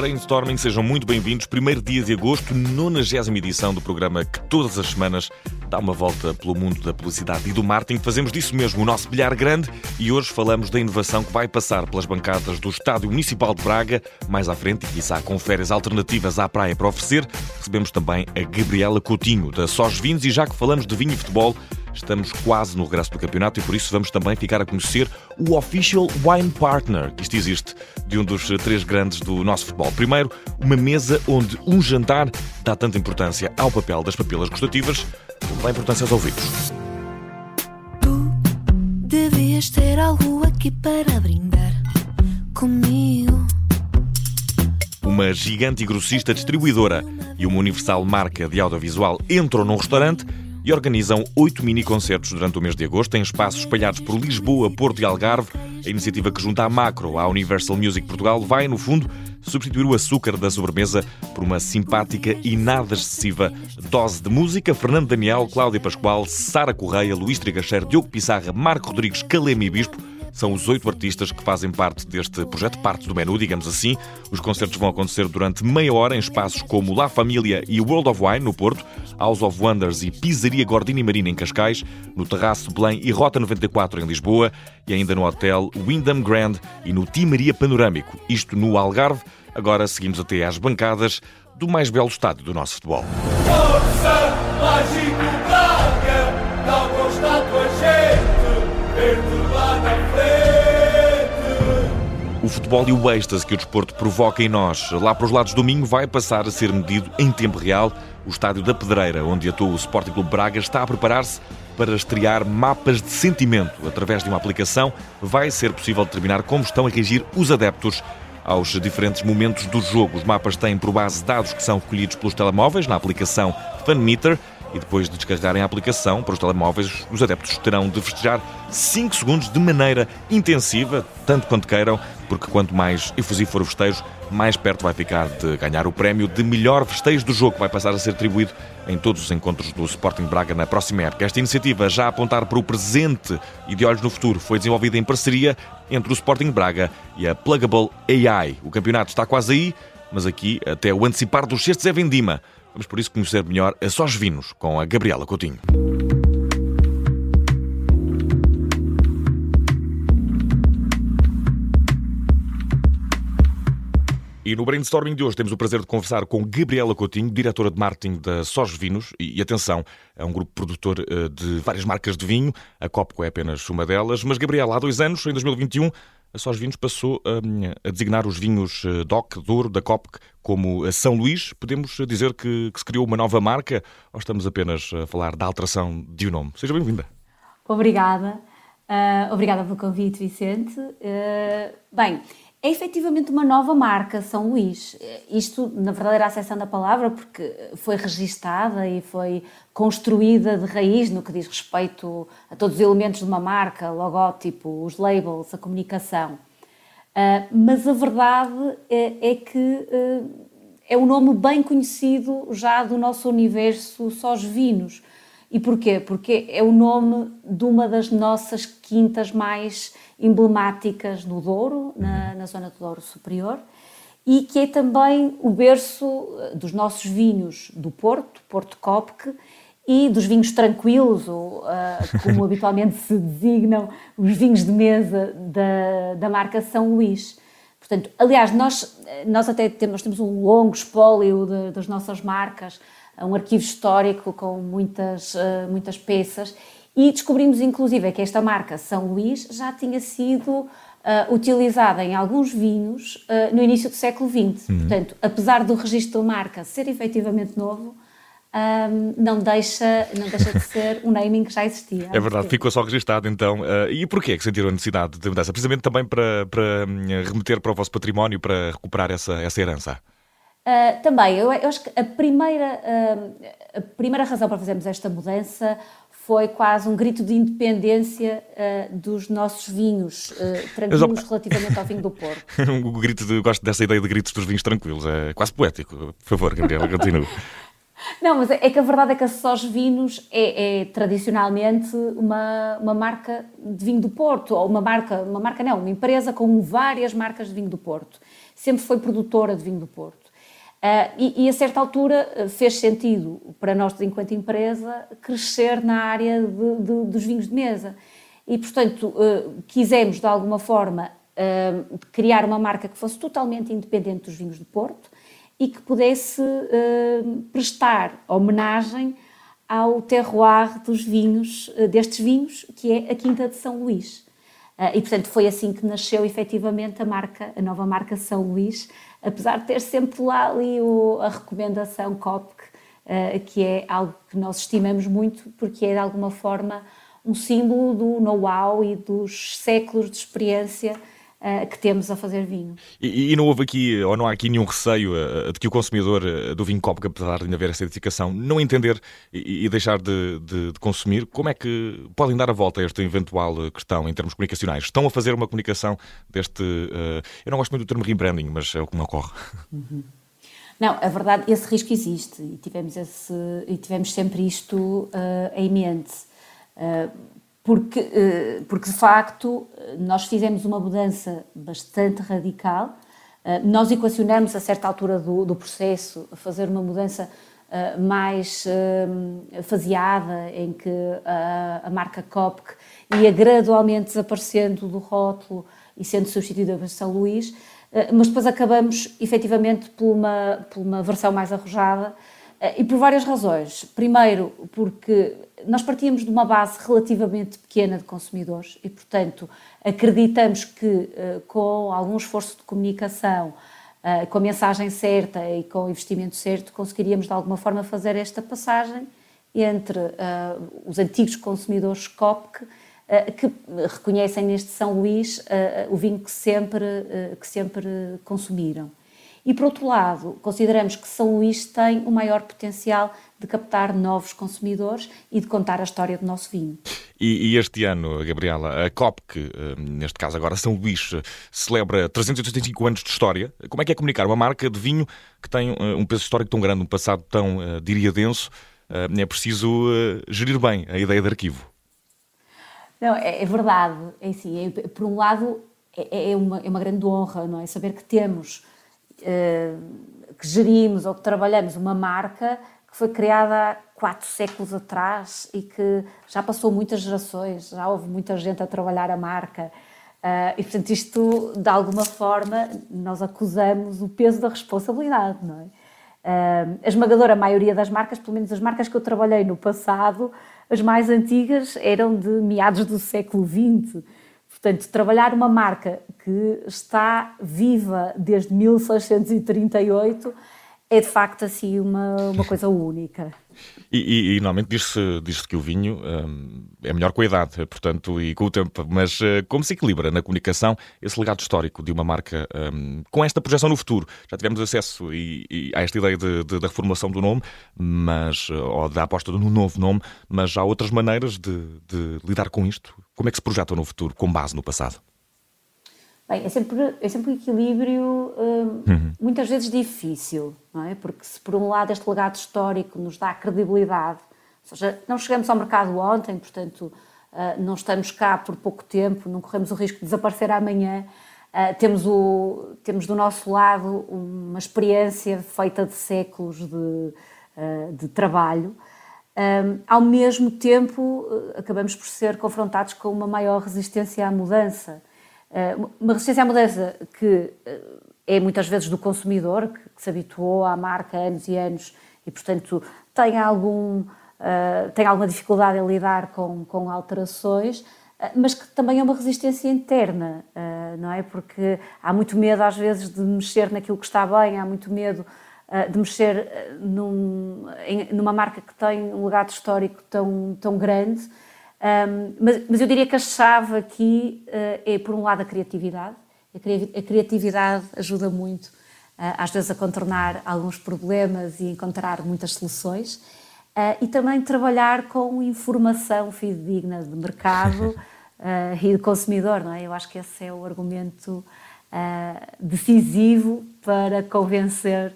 Brainstorming, sejam muito bem-vindos. Primeiro dia de agosto, 90 edição do programa que todas as semanas dá uma volta pelo mundo da publicidade e do marketing. Fazemos disso mesmo o nosso bilhar grande e hoje falamos da inovação que vai passar pelas bancadas do Estádio Municipal de Braga. Mais à frente, e quizá com férias alternativas à praia para oferecer, recebemos também a Gabriela Coutinho, da Sós Vinhos. E já que falamos de vinho e futebol, Estamos quase no regresso do campeonato e por isso vamos também ficar a conhecer o Official Wine Partner, que isto existe, de um dos três grandes do nosso futebol. Primeiro, uma mesa onde um jantar dá tanta importância ao papel das papilas gustativas como dá importância aos ouvidos. Tu devias ter algo aqui para brindar comigo. Uma gigante e grossista distribuidora e uma universal marca de audiovisual entram num restaurante e organizam oito mini-concertos durante o mês de agosto em espaços espalhados por Lisboa, Porto e Algarve. A iniciativa que junta a Macro à Universal Music Portugal vai, no fundo, substituir o açúcar da sobremesa por uma simpática e nada excessiva dose de música. Fernando Daniel, Cláudia Pascoal, Sara Correia, Luís Trigacheiro, Diogo Pissarra, Marco Rodrigues, Calema e Bispo são os oito artistas que fazem parte deste projeto, parte do menu, digamos assim. Os concertos vão acontecer durante meia hora em espaços como La Família e World of Wine, no Porto, House of Wonders e Pizzaria Gordini Marina, em Cascais, no Terraço Belém e Rota 94, em Lisboa, e ainda no Hotel Wyndham Grand e no Timaria Panorâmico, isto no Algarve. Agora seguimos até às bancadas do mais belo estádio do nosso futebol. Força, mágico o futebol e o êxtase que o desporto provoca em nós. Lá para os lados do domingo vai passar a ser medido em tempo real. O estádio da Pedreira, onde atua o Sporting Clube Braga, está a preparar-se para estrear mapas de sentimento. Através de uma aplicação, vai ser possível determinar como estão a reagir os adeptos aos diferentes momentos do jogo. Os mapas têm por base dados que são recolhidos pelos telemóveis na aplicação FunMeter e depois de descarregarem a aplicação para os telemóveis, os adeptos terão de festejar 5 segundos de maneira intensiva, tanto quanto queiram, porque quanto mais efusivo for o festejo, mais perto vai ficar de ganhar o prémio de melhor festejo do jogo, que vai passar a ser atribuído em todos os encontros do Sporting Braga na próxima época. Esta iniciativa, já a apontar para o presente e de olhos no futuro, foi desenvolvida em parceria entre o Sporting Braga e a Plugable AI. O campeonato está quase aí, mas aqui até o antecipar dos cestos é vendima. Vamos por isso conhecer melhor a Sós Vinos com a Gabriela Coutinho. E no brainstorming de hoje temos o prazer de conversar com Gabriela Coutinho, diretora de marketing da Sós Vinos. E, atenção, é um grupo produtor eh, de várias marcas de vinho, a Copco é apenas uma delas. Mas, Gabriela, há dois anos, em 2021, a Sós Vinhos passou hum, a designar os vinhos eh, DOC, Douro, da COP, como a São Luís. Podemos dizer que, que, se criou uma nova marca ou estamos apenas a falar da alteração de um nome? Seja bem-vinda. Obrigada. Uh, obrigada pelo convite, Vicente. Uh, bem, é efetivamente uma nova marca, São Luís. Isto, na verdadeira acessão da palavra, porque foi registada e foi construída de raiz no que diz respeito a todos os elementos de uma marca, logótipo, os labels, a comunicação. Uh, mas a verdade é, é que uh, é um nome bem conhecido já do nosso universo sós vinos. E porquê? Porque é o nome de uma das nossas quintas mais emblemáticas no Douro, na, na zona do Douro Superior, e que é também o berço eh, dos nossos vinhos do Porto, Porto Copque, e dos vinhos tranquilos, ou, uh, como habitualmente se designam, os vinhos de mesa da, da marca São Luís. Portanto, aliás, nós, nós até temos, nós temos um longo espólio de, das nossas marcas, um arquivo histórico com muitas, uh, muitas peças, e descobrimos, inclusive, que esta marca São Luís já tinha sido uh, utilizada em alguns vinhos uh, no início do século XX. Uhum. Portanto, apesar do registro da marca ser efetivamente novo, um, não, deixa, não deixa de ser um naming que já existia. É verdade, ficou só registado então. Uh, e porquê que sentiram a necessidade de mudança? Precisamente também para, para hum, remeter para o vosso património, para recuperar essa, essa herança? Uh, também, eu, eu, acho que a primeira, uh, a primeira razão para fazermos esta mudança foi quase um grito de independência uh, dos nossos vinhos uh, tranquilos relativamente ao vinho do Porto. o grito de, gosto dessa ideia de gritos dos vinhos tranquilos, é quase poético. Por favor, Gabriela, continue. Não, mas é que a verdade é que a Sós Vinos é, é, tradicionalmente uma, uma marca de vinho do Porto, ou uma marca, uma marca não, uma empresa com várias marcas de vinho do Porto sempre foi produtora de vinho do Porto. Uh, e, e, a certa altura uh, fez sentido para nós, enquanto empresa, crescer na área de, de, dos vinhos de mesa. E, portanto, uh, quisemos, de alguma forma, criar uma marca que fosse totalmente independente dos vinhos do Porto e que pudesse prestar homenagem ao terroir dos vinhos, destes vinhos, que é a Quinta de São Luís. E, portanto, foi assim que nasceu efetivamente a marca, a nova marca São Luís, apesar de ter sempre lá ali o, a recomendação COPC, uh, que é algo que nós estimamos muito, porque é de alguma forma um símbolo do know-how e dos séculos de experiência que temos a fazer vinho. E, e, não houve aqui, ou não há aqui nenhum receio uh, de que o consumidor uh, do vinho Copca, apesar de ainda haver essa identificação, não entender e, e deixar de, de, de, consumir? Como é que podem dar a volta a esta eventual questão em termos comunicacionais? Estão a fazer uma comunicação deste. eu não gosto muito do termo rebranding, mas é o que me ocorre. Uhum. Não, a verdade, esse risco existe e tivemos, esse, e tivemos sempre isto em mente. Porque, eh, porque de facto nós fizemos uma mudança bastante radical. Eh, nós equacionamos a certa altura do, do processo a fazer uma mudança eh, mais faseada, em que a, a marca Copc ia gradualmente desaparecendo do rótulo e sendo substituída por São Luís, mas depois acabamos efetivamente por uma, por uma versão mais arrojada e por várias razões. Primeiro, porque nós partíamos de uma base relativamente pequena de consumidores e, portanto, acreditamos que eh, com algum esforço de comunicação, eh, com a mensagem certa e com o investimento certo, conseguiríamos de alguma forma fazer esta passagem entre eh, os antigos consumidores COPC que reconhecem neste São Luís o vinho que sempre, que sempre consumiram. E, por outro lado, consideramos que São Luís tem o maior potencial de captar novos consumidores e de contar a história do nosso vinho. E, e este ano, Gabriela, a COP, que eh, neste caso agora São Luís, eh, celebra 385 anos de história. Como é que é comunicar uma marca de vinho que tem eh, um peso histórico tão grande, um passado tão, diria, denso? É preciso gerir bem a ideia de arquivo. Não, é, é verdade. É assim, é, por um lado, é, é, uma, é uma grande honra, não é? Saber que temos, que gerimos ou que trabalhamos uma marca que foi criada há quatro séculos atrás e que já passou muitas gerações, já houve muita gente a trabalhar a marca. Uh, e, portanto, isto, de alguma forma, nós acusamos o peso da responsabilidade, não é? Uh, a esmagadora maioria das marcas, pelo menos as marcas que eu trabalhei no passado, as mais antigas eram de meados do século XX. Portanto, trabalhar uma marca que está viva desde 1638 é de facto assim uma, uma coisa única. E, e, e normalmente diz-se diz que o vinho hum, é melhor com a idade, portanto, e com o tempo. Mas uh, como se equilibra na comunicação esse legado histórico de uma marca hum, com esta projeção no futuro? Já tivemos acesso e, e a esta ideia de, de, da reformulação do nome, mas, uh, ou da aposta no novo nome, mas há outras maneiras de, de lidar com isto? Como é que se projeta no futuro com base no passado? Bem, é sempre, é sempre um equilíbrio hum, uhum. muitas vezes difícil, não é? Porque se por um lado este legado histórico nos dá credibilidade, ou seja, não chegamos ao mercado ontem, portanto uh, não estamos cá por pouco tempo, não corremos o risco de desaparecer amanhã, uh, temos, o, temos do nosso lado uma experiência feita de séculos de, uh, de trabalho. Um, ao mesmo tempo, acabamos por ser confrontados com uma maior resistência à mudança. Eh, uma resistência à mudança que eh, é muitas vezes do consumidor, que, se habituou à marca anos e anos e, portanto, tem, algum, eh, tem alguma dificuldade em lidar com, com alterações, mas que também é uma resistência interna, não é? Porque há muito medo, às vezes, de mexer naquilo que está bem, há muito medo de mexer num, numa marca que tem um legado histórico tão, tão grande um, mas, mas, eu diria que a chave aqui uh, é, por um lado, a criatividade. A, cri a criatividade ajuda muito, uh, às vezes, a contornar alguns problemas e encontrar muitas soluções. Uh, e também trabalhar com informação fidedigna de mercado e de consumidor, não é? Eu acho que esse é o argumento decisivo para convencer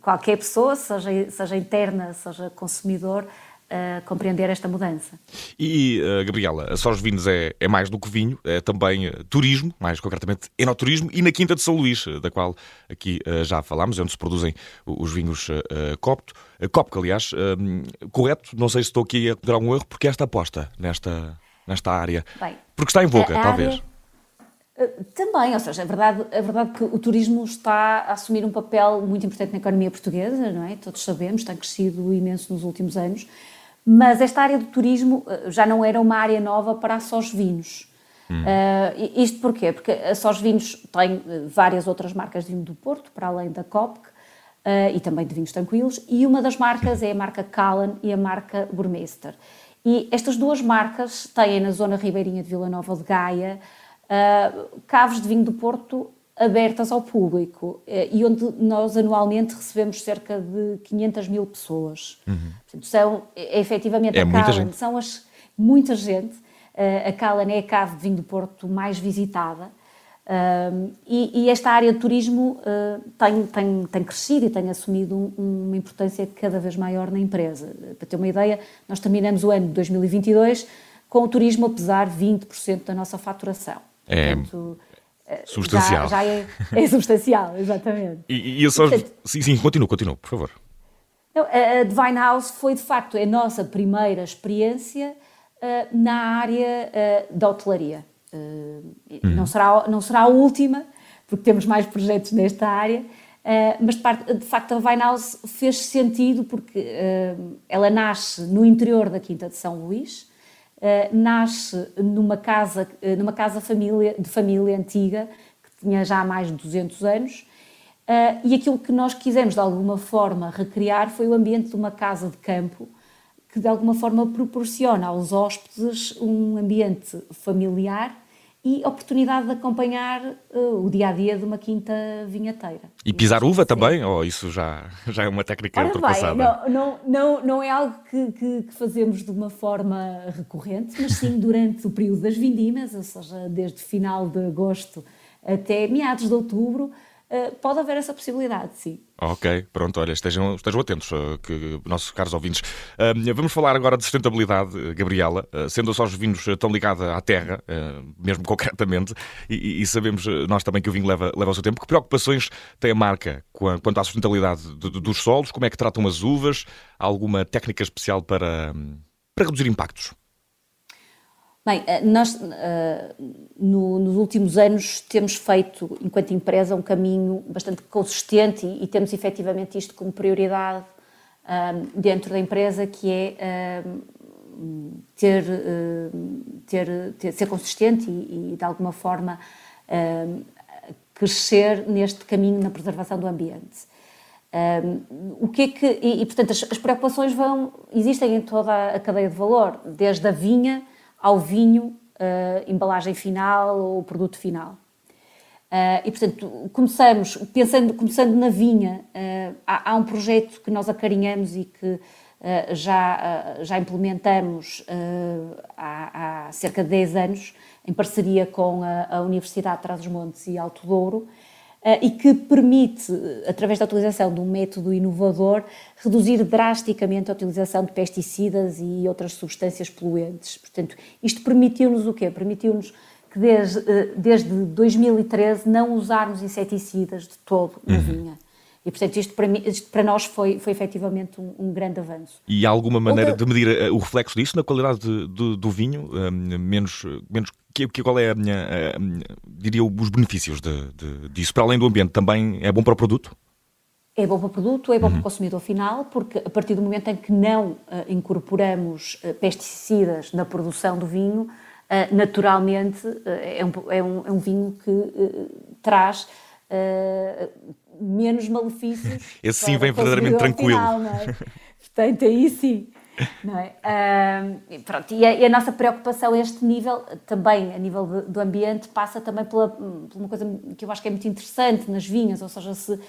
qualquer pessoa, seja, seja interna, seja consumidor, uh, compreender esta mudança. E, uh, Gabriela, a Sós Vinhos é, é, mais do que vinho, é também uh, turismo, mais concretamente enoturismo, e na Quinta de São Luís, da qual aqui já falámos, é onde se produzem os vinhos Copto, Copco, aliás, correto, não sei se estou aqui a cometer algum erro, porque esta aposta nesta, nesta área, Bem, porque está em boca, talvez. Área... Também, ou seja, é verdade, é verdade que o turismo está a assumir um papel muito importante na economia portuguesa, não é? Todos sabemos, tem crescido imenso nos últimos anos. Mas esta área do turismo eh, já não era uma área nova para a Sós Vinhos. Hum. Uh, isto porquê? Porque a Sós Vinhos tem eh, várias outras marcas de vinho do Porto, para além da COPC, uh, e também de vinhos tranquilos, e uma das marcas é a marca Callan e a marca Burmester. E estas duas marcas têm na zona ribeirinha de Vila Nova de Gaia uh, cavos de vinho do Porto abertas ao público eh, e onde nós anualmente recebemos cerca de 500 mil pessoas. Uhum. Portanto, são é, efetivamente é a Callan, são as muita gente. Uh, a Callan é a cave de vinho do Porto mais visitada. Uh, e, e, esta área de turismo uh, tem, tem, tem crescido e tem assumido um, uma importância cada vez maior na empresa. Para ter uma ideia, nós terminamos o ano de 2022 com o turismo a pesar 20% da nossa faturação. É, Portanto, Substancial. Já, já é, é, substancial, exatamente. E, e só... Portanto, sim, sim, continua, continua, por favor. A Divine House foi, de facto, a nossa primeira experiência uh, na área uh, da hotelaria. Uh, uhum. não, será, não será a última, porque temos mais projetos nesta área, mas de, parte, de, facto a Divine House fez sentido porque ela nasce no interior da Quinta de São Luís, eh, nasce numa casa, eh, numa casa família, de família antiga, que tinha já mais de 200 anos, uh, e aquilo que nós quisemos de alguma forma recriar foi o ambiente de uma casa de campo, que de alguma forma proporciona aos hóspedes um ambiente familiar e oportunidade de acompanhar uh, o dia a dia de uma quinta vinhateira. E pisar uva também? Ou isso já, já é uma técnica Ora ultrapassada? Bem, não, não, não, não é algo que, que, que, fazemos de uma forma recorrente, mas sim durante o período das vindimas, ou seja, desde final de agosto até meados de outubro, uh, pode haver essa possibilidade, sim. Ok, pronto, olha, estejam, estejam atentos, uh, que, nossos caros ouvintes. Uh, vamos falar agora de sustentabilidade, Gabriela, uh, sendo só os vinhos tão ligada à terra, mesmo concretamente, e, e, sabemos nós também que o vinho leva, leva o seu tempo. Que preocupações tem a marca quanto à sustentabilidade de, de, dos solos? Como é que tratam as uvas? Há alguma técnica especial para, para reduzir impactos? Bem, eh, nós eh, no, nos últimos anos temos feito, enquanto empresa, um caminho bastante consistente e, temos efetivamente isto como prioridade um, ehm, dentro da empresa, que é um, ehm, ter, uh, ter, ter, ser consistente e, e de alguma forma um, ehm, crescer neste caminho na preservação do ambiente. o que é que e, e portanto as, as preocupações vão existem em toda a cadeia de valor, desde a vinha ao vinho, uh, embalagem final ou produto final. Uh, e, portanto, começamos, pensando, começando na vinha, uh, há, há, um projeto que nós acarinhamos e que uh, já, já implementamos há, há, cerca de 10 anos, em parceria com a, a Universidade de Trás-os-Montes e Alto Douro, e que permite, através da utilização de um método inovador, reduzir drasticamente a utilização de pesticidas e outras substâncias poluentes. Portanto, isto permitiu-nos o quê? Permitiu-nos que desde, eh, desde 2013 não usarmos inseticidas de todo na uhum. vinha. E, portanto, isto para, mim, isto para nós foi, foi efetivamente um, um, grande avanço. E há alguma maneira Outra... de medir uh, o reflexo disso na qualidade de, de, do vinho? Uh, menos, menos que, que, qual é a minha, a minha diria, os benefícios de, de, disso? Para além do ambiente, também é bom para o produto? É bom para o produto, é bom uhum. para o consumidor final, porque a partir do momento em que não uh, incorporamos pesticidas na produção do vinho, naturalmente é um, é, um, é, um, vinho que traz menos malefícios. Esse sim vem verdadeiramente tranquilo. Final, é? Portanto, aí sim. Não é? Pronto, e a, e, a, nossa preocupação a este nível, também a nível de, do ambiente, passa também pela, por uma coisa que eu acho que é muito interessante nas vinhas, ou seja, se, uh,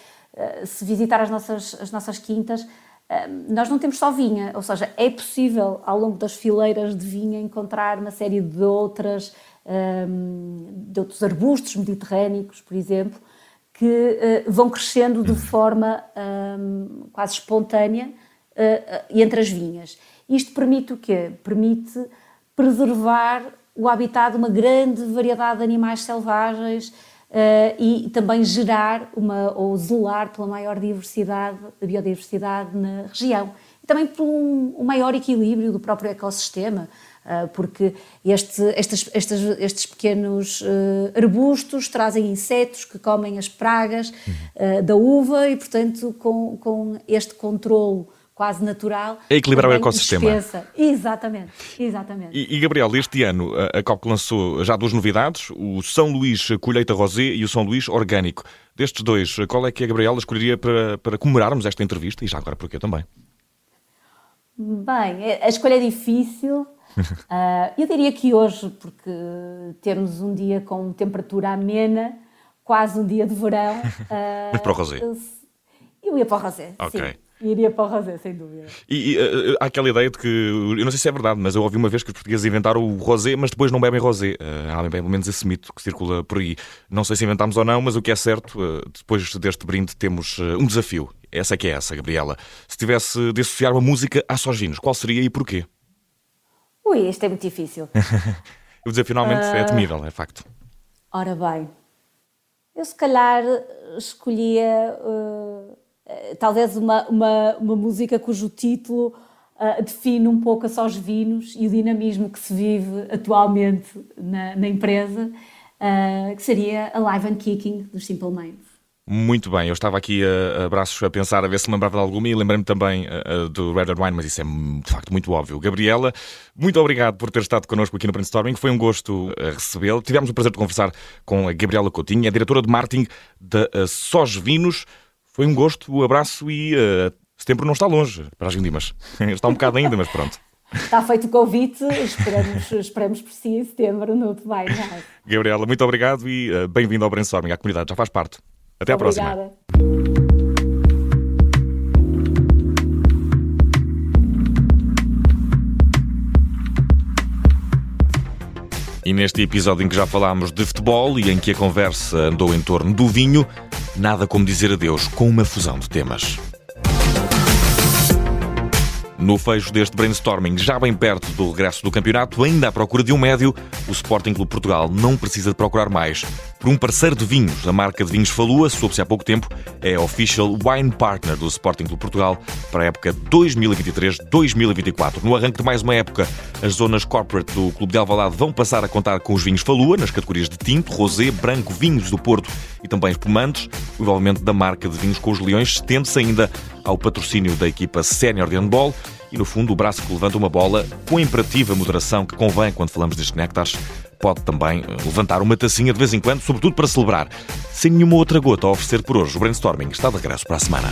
se visitar as nossas, as nossas quintas, nós não temos só vinha, ou seja, é possível ao longo das fileiras de vinha encontrar uma série de outras, de outros arbustos mediterrâneos, por exemplo, que uh, vão crescendo de forma um, quase espontânea uh, entre as vinhas. Isto permite o quê? Permite preservar o habitat de uma grande variedade de animais selvagens e também gerar uma, ou zelar pela maior diversidade, biodiversidade na região. E também por um, um maior equilíbrio do próprio ecossistema, porque este, estes, estes, estes pequenos uh, arbustos trazem insetos que comem as pragas da uva e, portanto, com, com este controle quase natural. É equilibrar o ecossistema. Dispensa. Exatamente, exatamente. E, e, Gabriel, este ano a, a COP lançou já duas novidades, o São Luís Colheita Rosé e o São Luís Orgânico. Destes dois, qual é que a Gabriela escolheria para, para comemorarmos esta entrevista e já agora porquê também? Bem, a escolha é difícil. Uh, eu diria que hoje, porque temos um dia com temperatura amena, quase um dia de verão. Uh, Mas para o rosé? Eu ia para o rosé, Ok. Sim. Iria para o rosé, sem dúvida. E, e uh, há aquela ideia de que, eu não sei se é verdade, mas eu ouvi uma vez que os portugueses inventaram o rosé, mas depois não bebem rosé. Uh, há pelo menos esse mito que circula por aí. Não sei se inventámos ou não, mas o que é certo, uh, depois deste brinde temos um desafio. Essa é que é essa, Gabriela. Se tivesse de associar uma música a Sojinos, qual seria e porquê? Ui, isto é muito difícil. o desafio finalmente é temível, é facto. Ora bem, eu se calhar escolhia eh, talvez uma, uma, uma música cujo título uh, define um pouco a sós vinos e o dinamismo que se vive atualmente na, na empresa, uh, que seria Alive and Kicking dos Simple Minds. Muito bem, eu estava aqui a, a braços a pensar a ver se lembrava de alguma e lembrei-me também uh, do Red Wine, mas isso é de facto muito óbvio. Gabriela, muito obrigado por ter estado connosco aqui no Brainstorming, foi um gosto uh, recebê-lo. Tivemos o prazer de conversar com a Gabriela Coutinho, a diretora de marketing da uh, Sós Vinos. Foi um gosto, um abraço e uh, setembro não está longe para as vindimas. está um bocado ainda, mas pronto. Está feito o convite, esperamos, esperamos por si em setembro no Dubai. Gabriela, muito obrigado e uh, bem-vindo ao Brainstorming, à comunidade, já faz parte. Até à Obrigada. próxima. E neste episódio em que já falámos de futebol e em que a conversa andou em torno do vinho, nada como dizer adeus com uma fusão de temas. No fecho deste brainstorming, já bem perto do regresso do campeonato, ainda à procura de um médio, o Sporting Clube Portugal não precisa de procurar mais. Por um parceiro de vinhos, a marca de vinhos Falua, soube-se há pouco tempo, é a official wine partner do Sporting Clube Portugal para a época 2023-2024. No arranque de mais uma época, as zonas corporate do Clube de Alvalade vão passar a contar com os vinhos Falua, nas categorias de tinto, rosé, branco, vinhos do Porto e também espumantes. O envolvimento da marca de vinhos com os Leões estende-se ainda ao patrocínio da equipa sénior de handball e, no fundo, o braço que levanta uma bola com a imperativa moderação que convém quando falamos destes néctares pode também eh, levantar uma tacinha de vez em quando, sobretudo para celebrar. Sem nenhuma outra gota a oferecer por hoje, o brainstorming está de regresso para a semana.